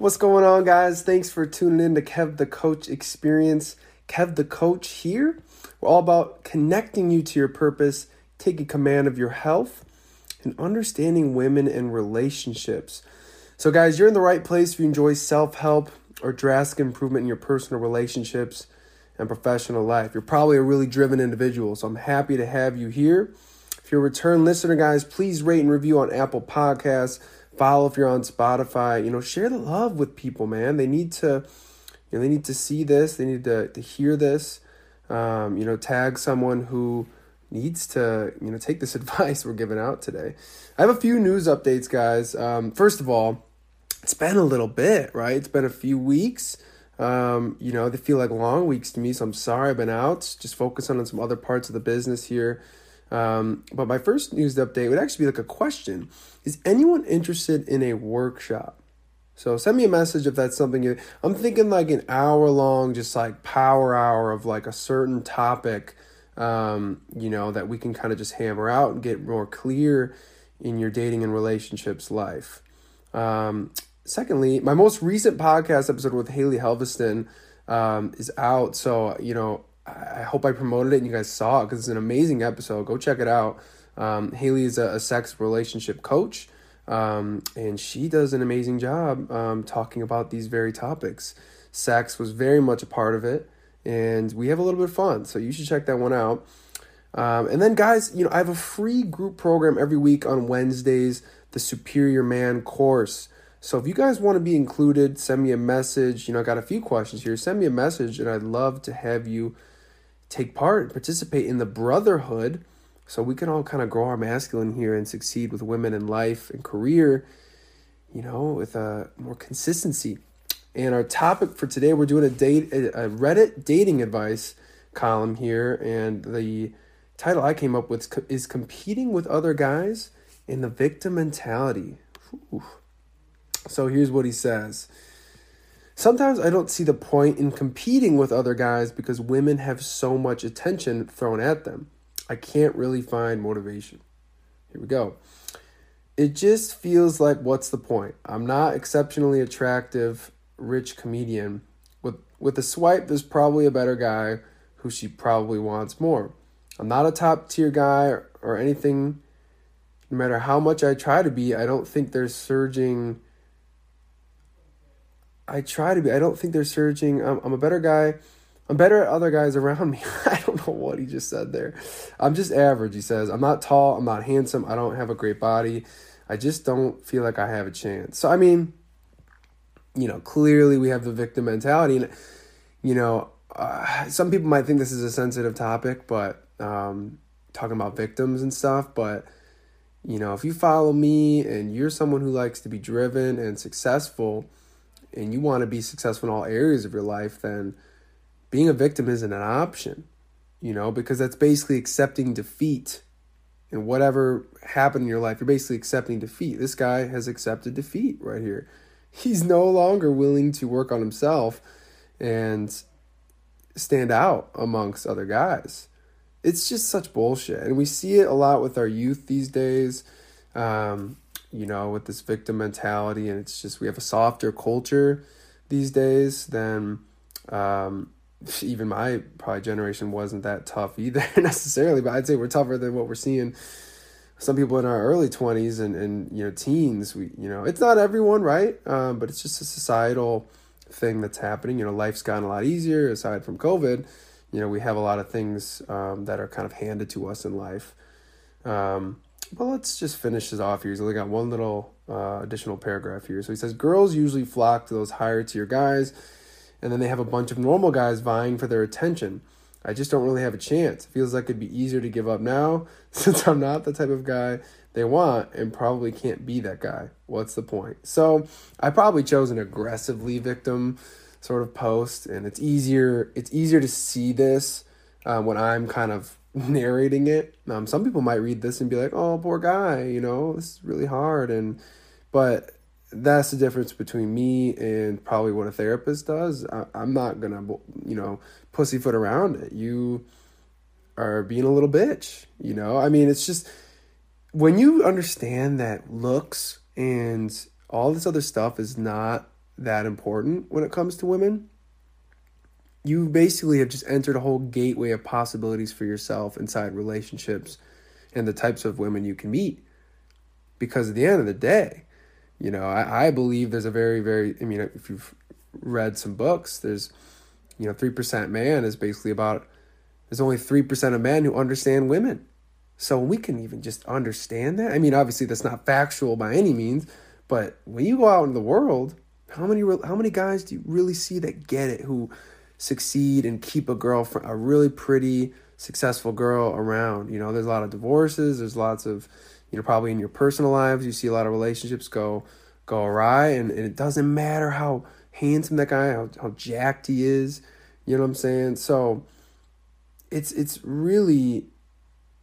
What's going on, guys? Thanks for tuning in to Kev the Coach Experience. Kev the Coach here. We're all about connecting you to your purpose, taking command of your health, and understanding women and relationships. So, guys, you're in the right place if you enjoy self help or drastic improvement in your personal relationships and professional life. You're probably a really driven individual, so I'm happy to have you here. If you're a return listener, guys, please rate and review on Apple Podcasts follow if you're on Spotify. You know, share the love with people, man. They need to, you know, they need to see this. They need to, to hear this. Um, you know, tag someone who needs to, you know, take this advice we're giving out today. I have a few news updates, guys. Um, first of all, it's been a little bit, right? It's been a few weeks. Um, you know, they feel like long weeks to me, so I'm sorry I've been out. Just focusing on some other parts of the business here. Um, but my first news update would actually be like a question Is anyone interested in a workshop? So send me a message if that's something you. I'm thinking like an hour long, just like power hour of like a certain topic, um, you know, that we can kind of just hammer out and get more clear in your dating and relationships life. Um, secondly, my most recent podcast episode with Haley Helveston um, is out. So, you know, I hope I promoted it and you guys saw it because it's an amazing episode. Go check it out. Um, Haley is a, a, sex relationship coach, um, and she does an amazing job um, talking about these very topics. Sex was very much a part of it, and we have a little bit of fun. So you should check that one out. Um, and then, guys, you know, I have a free group program every week on Wednesdays, the Superior Man course. So if you guys want to be included, send me a message. You know, I got a few questions here. Send me a message, and I'd love to have you take part, and participate in the brotherhood, so we can all kind of grow our masculine here and succeed with women in life and career, you know, with a more consistency. And our topic for today, we're doing a date a Reddit dating advice column here, and the title I came up with is competing with other guys in the victim mentality. Ooh. So here's what he says. Sometimes I don't see the point in competing with other guys because women have so much attention thrown at them. I can't really find motivation. Here we go. It just feels like what's the point? I'm not exceptionally attractive, rich comedian. With with a swipe, there's probably a better guy who she probably wants more. I'm not a top tier guy or, or anything. No matter how much I try to be, I don't think there's surging I try to be. I don't think they're searching. I'm, I'm a better guy. I'm better at other guys around me. I don't know what he just said there. I'm just average, he says. I'm not tall. I'm not handsome. I don't have a great body. I just don't feel like I have a chance. So, I mean, you know, clearly we have the victim mentality. And, you know, uh, some people might think this is a sensitive topic, but um, talking about victims and stuff. But, you know, if you follow me and you're someone who likes to be driven and successful, and you want to be successful in all areas of your life, then being a victim isn't an option, you know, because that's basically accepting defeat. And whatever happened in your life, you're basically accepting defeat. This guy has accepted defeat right here. He's no longer willing to work on himself and stand out amongst other guys. It's just such bullshit. And we see it a lot with our youth these days. Um, you know, with this victim mentality, and it's just we have a softer culture these days than um, even my probably generation wasn't that tough either necessarily, but I'd say we're tougher than what we're seeing. Some people in our early twenties and, and you know teens, we you know it's not everyone right, um, but it's just a societal thing that's happening. You know, life's gotten a lot easier aside from COVID. You know, we have a lot of things um, that are kind of handed to us in life. Um, well, let's just finish this off here. He's only got one little uh, additional paragraph here. So he says girls usually flock to those higher tier guys, and then they have a bunch of normal guys vying for their attention. I just don't really have a chance. It feels like it'd be easier to give up now since I'm not the type of guy they want and probably can't be that guy. What's the point? So I probably chose an aggressively victim sort of post, and it's easier. It's easier to see this uh, when I'm kind of narrating it. Um, some people might read this and be like, "Oh, poor guy," you know, this is really hard. And but that's the difference between me and probably what a therapist does. I, I'm not gonna, you know, pussyfoot around it. You are being a little bitch. You know, I mean, it's just when you understand that looks and all this other stuff is not that important when it comes to women, you basically have just entered a whole gateway of possibilities for yourself inside relationships and the types of women you can meet. Because at the end of the day, you know, I, I believe there's a very, very, I mean, if you've read some books, there's, you know, 3% man is basically about, there's only 3% of men who understand women. So we can even just understand that. I mean, obviously that's not factual by any means, but when you go out in the world, how many how many guys do you really see that get it who succeed and keep a girl a really pretty successful girl around? You know, there's a lot of divorces, there's lots of you know probably in your personal lives you see a lot of relationships go go awry and, and it doesn't matter how handsome that guy, how, how jacked he is, you know what I'm saying? So it's it's really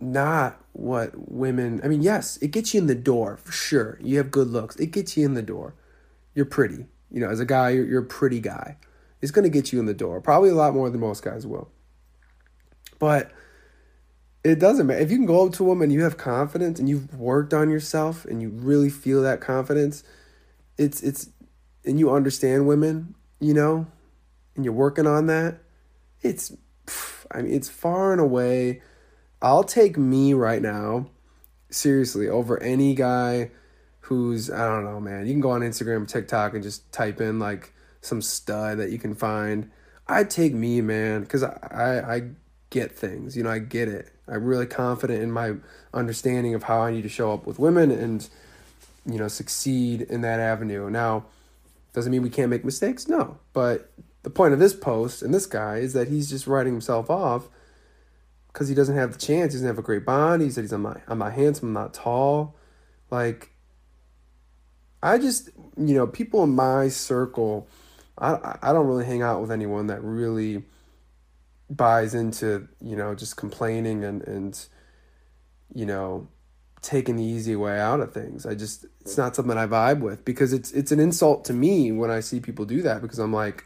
not what women I mean, yes, it gets you in the door for sure. You have good looks. It gets you in the door. You're pretty. You know, as a guy, you're, you're a pretty guy. It's going to get you in the door. Probably a lot more than most guys will. But it doesn't matter. If you can go up to a woman and you have confidence and you've worked on yourself and you really feel that confidence, it's it's and you understand women, you know, and you're working on that, it's I mean, it's far and away I'll take me right now, seriously, over any guy who's, I don't know, man. You can go on Instagram, TikTok, and just type in like some stud that you can find. I'd take me, man, because I, I, I get things. You know, I get it. I'm really confident in my understanding of how I need to show up with women and, you know, succeed in that avenue. Now, doesn't mean we can't make mistakes? No. But the point of this post and this guy is that he's just writing himself off because he doesn't have the chance. He doesn't have a great bond. He said he's I'm not I'm not handsome. I'm not tall. Like I just you know people in my circle. I I don't really hang out with anyone that really buys into you know just complaining and and you know taking the easy way out of things. I just it's not something I vibe with because it's it's an insult to me when I see people do that because I'm like,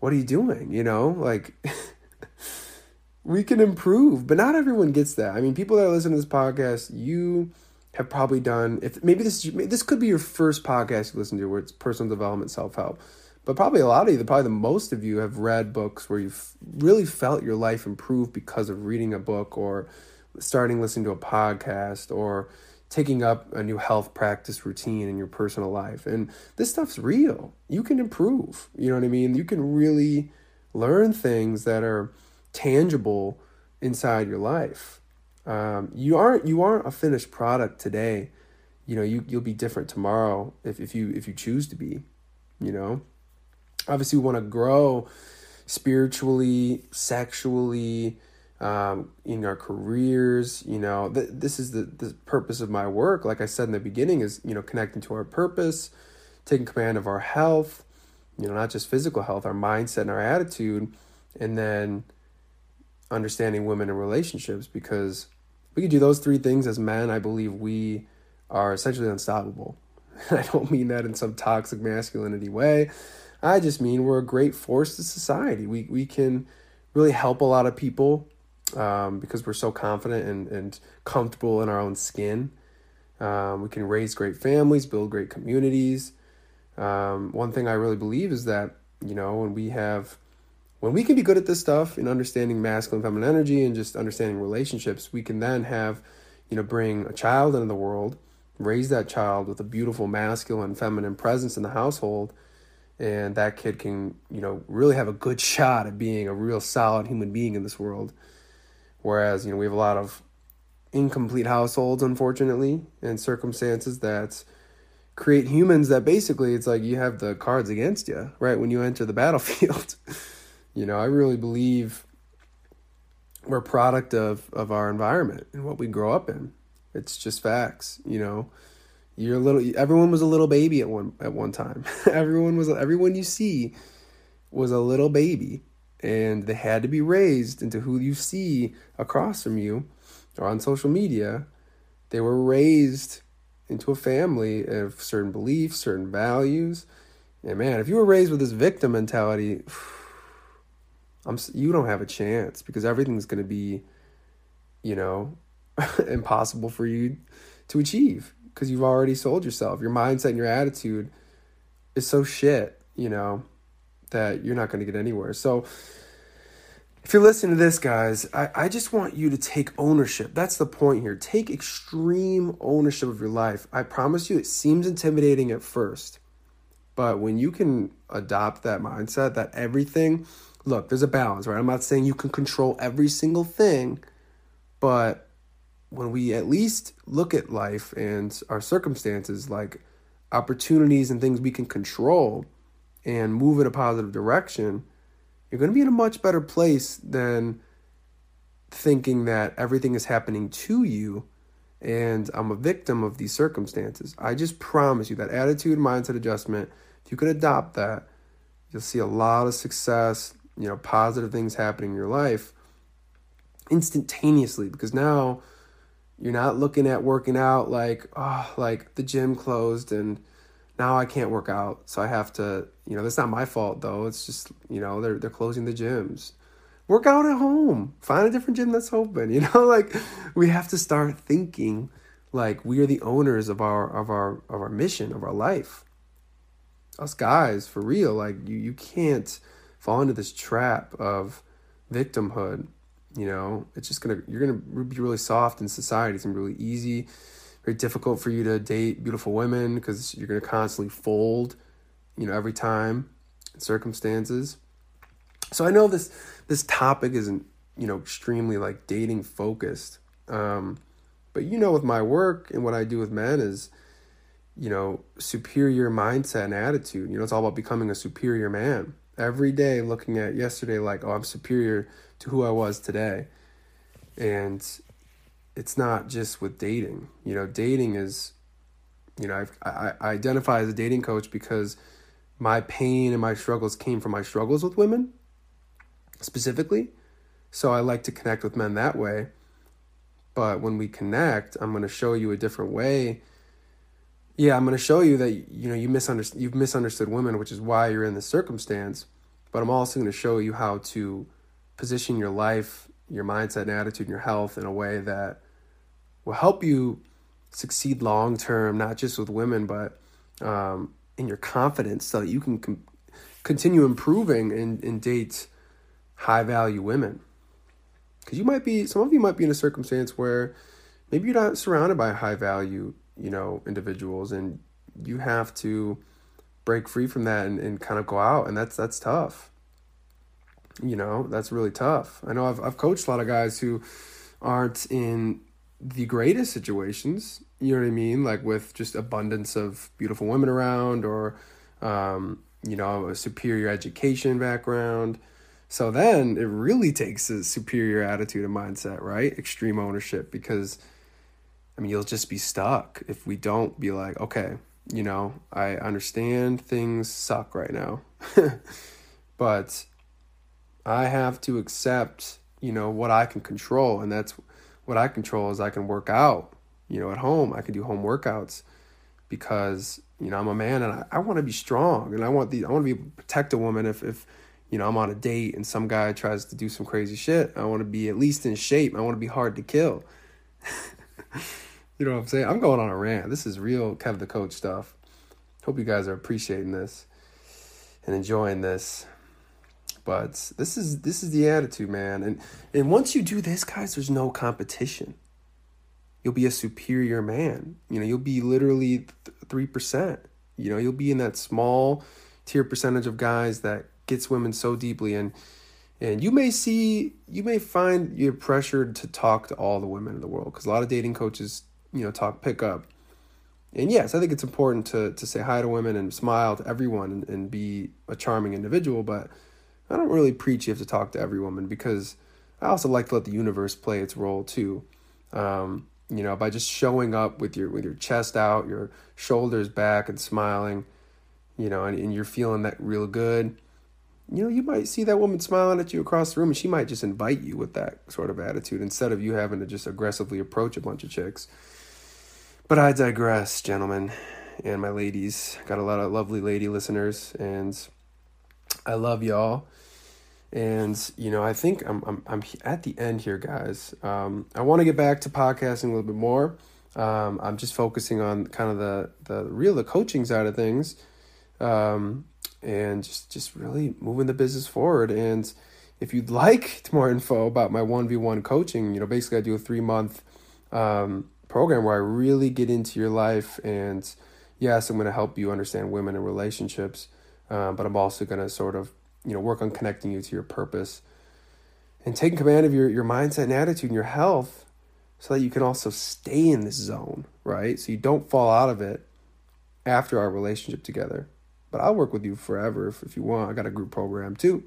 what are you doing? You know, like we can improve, but not everyone gets that. I mean, people that listen to this podcast, you have probably done if maybe this this could be your first podcast you listen to where it's personal development, self help. But probably a lot of you, probably the most of you, have read books where you've really felt your life improve because of reading a book or starting listening to a podcast or taking up a new health practice routine in your personal life. And this stuff's real. You can improve. You know what I mean? You can really learn things that are tangible inside your life. Um, you aren't you aren't a finished product today. You know, you you'll be different tomorrow if, if you if you choose to be, you know. Obviously we want to grow spiritually, sexually, um, in our careers. You know, th- this is the, the purpose of my work. Like I said in the beginning, is, you know, connecting to our purpose, taking command of our health, you know, not just physical health, our mindset and our attitude, and then understanding women and relationships because we could do those three things as men. I believe we are essentially unstoppable. I don't mean that in some toxic masculinity way. I just mean we're a great force to society. We we can really help a lot of people um, because we're so confident and, and comfortable in our own skin. Um, we can raise great families, build great communities. Um, one thing I really believe is that you know when we have when we can be good at this stuff in understanding masculine feminine energy and just understanding relationships we can then have you know bring a child into the world raise that child with a beautiful masculine feminine presence in the household and that kid can you know really have a good shot at being a real solid human being in this world whereas you know we have a lot of incomplete households unfortunately and circumstances that create humans that basically it's like you have the cards against you right when you enter the battlefield You know, I really believe we're a product of, of our environment and what we grow up in. It's just facts, you know. You're a little everyone was a little baby at one at one time. everyone was everyone you see was a little baby and they had to be raised into who you see across from you or on social media. They were raised into a family of certain beliefs, certain values. And man, if you were raised with this victim mentality, I'm you don't have a chance because everything's going to be, you know, impossible for you to achieve because you've already sold yourself. Your mindset and your attitude is so shit you know, that you're not going to get anywhere. So, if you're listening to this, guys, I, I just want you to take ownership. That's the point here. Take extreme ownership of your life. I promise you, it seems intimidating at first. But when you can adopt that mindset that everything, look, there's a balance, right? I'm not saying you can control every single thing, but when we at least look at life and our circumstances like opportunities and things we can control and move in a positive direction, you're going to be in a much better place than thinking that everything is happening to you and I'm a victim of these circumstances. I just promise you that attitude mindset adjustment, if you can adopt that, you'll see a lot of success, you know, positive things happening in your life instantaneously because now you're not looking at working out like, oh, like the gym closed and now I can't work out, so I have to, you know, that's not my fault though. It's just, you know, they're they're closing the gyms. Work out at home. Find a different gym that's open. You know, like we have to start thinking like we are the owners of our of our of our mission, of our life. Us guys, for real, like you you can't fall into this trap of victimhood. You know, it's just gonna you're gonna be really soft in society. It's gonna be really easy very difficult for you to date beautiful women because you're to constantly fold, you know, every time circumstances. So I know this this topic isn't, you know, extremely like dating focused. Um, but you know with my work and what I do with men is you know, superior mindset and attitude. You know, it's all about becoming a superior man. Every day looking at yesterday like, oh, I'm superior to who I was today. And it's not just with dating. You know, dating is, you know, I've, I, I identify as a dating coach because my pain and my struggles came from my struggles with women specifically. So I like to connect with men that way. But when we connect, I'm going to show you a different way. Yeah, I'm going to show you that you know you misunderstood you've misunderstood women, which is why you're in this circumstance. But I'm also going to show you how to position your life, your mindset and attitude, and your health in a way that will help you succeed long term, not just with women, but um, in your confidence so that you can com- continue improving and, and date high value women. Because you might be, some of you might be in a circumstance where maybe you're not surrounded by high value, you know, individuals and you have to break free from that and, and kind of go out. And that's, that's tough. You know, that's really tough. I know I've, I've coached a lot of guys who aren't in the greatest situations, you know what I mean? Like with just abundance of beautiful women around or, um, you know, a superior education background. So then it really takes a superior attitude and mindset, right? Extreme ownership because, I mean, you'll just be stuck if we don't be like, okay, you know, I understand things suck right now, but I have to accept, you know, what I can control. And that's what I control is I can work out, you know, at home. I can do home workouts because, you know, I'm a man and I, I want to be strong and I want the I want to be protect a woman if if you know I'm on a date and some guy tries to do some crazy shit. I want to be at least in shape. I want to be hard to kill. you know what I'm saying? I'm going on a rant. This is real Kev the Coach stuff. Hope you guys are appreciating this and enjoying this. But this is this is the attitude, man. And and once you do this, guys, there's no competition. You'll be a superior man. You know, you'll be literally three percent. You know, you'll be in that small tier percentage of guys that gets women so deeply and and you may see you may find you're pressured to talk to all the women in the world because a lot of dating coaches you know talk pickup and yes i think it's important to to say hi to women and smile to everyone and, and be a charming individual but I don't really preach you have to talk to every woman because I also like to let the universe play its role too. Um, you know, by just showing up with your with your chest out, your shoulders back, and smiling, you know, and, and you're feeling that real good. You know, you might see that woman smiling at you across the room, and she might just invite you with that sort of attitude instead of you having to just aggressively approach a bunch of chicks. But I digress, gentlemen and my ladies. Got a lot of lovely lady listeners, and I love y'all. And you know, I think I'm I'm I'm at the end here, guys. Um, I want to get back to podcasting a little bit more. Um, I'm just focusing on kind of the the real the coaching side of things. Um, and just just really moving the business forward. And if you'd like more info about my one v one coaching, you know, basically I do a three month um, program where I really get into your life and yes, I'm going to help you understand women and relationships, um, but I'm also going to sort of you know work on connecting you to your purpose and taking command of your your mindset and attitude and your health so that you can also stay in this zone, right? So you don't fall out of it after our relationship together. But I'll work with you forever if, if you want. I got a group program too.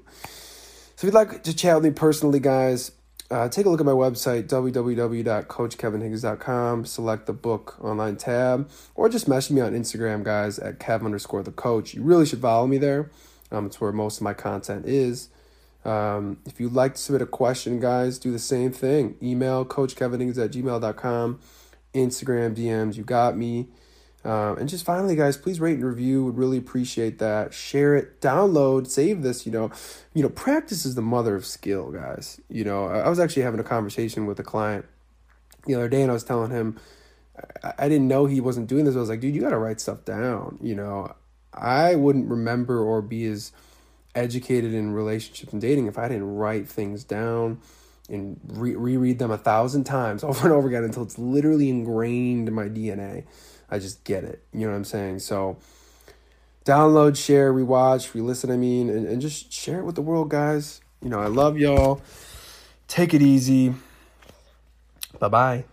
So if you'd like to chat with me personally, guys, uh, take a look at my website, www.coachkevinhiggs.com. Select the book online tab, or just message me on Instagram, guys, at kev underscore the coach. You really should follow me there. Um, it's where most of my content is. Um, if you'd like to submit a question, guys, do the same thing. Email coachkevinhiggs at gmail.com, Instagram DMs, you got me. Um, and just finally, guys, please rate and review. Would really appreciate that. Share it, download, save this. You know, you know, practice is the mother of skill, guys. You know, I was actually having a conversation with a client the other day, and I was telling him I, I didn't know he wasn't doing this. I was like, dude, you got to write stuff down. You know, I wouldn't remember or be as educated in relationships and dating if I didn't write things down and re- reread them a thousand times over and over again until it's literally ingrained in my DNA. I just get it. You know what I'm saying? So download, share, rewatch, re-listen, I mean, and, and just share it with the world, guys. You know, I love y'all. Take it easy. Bye-bye.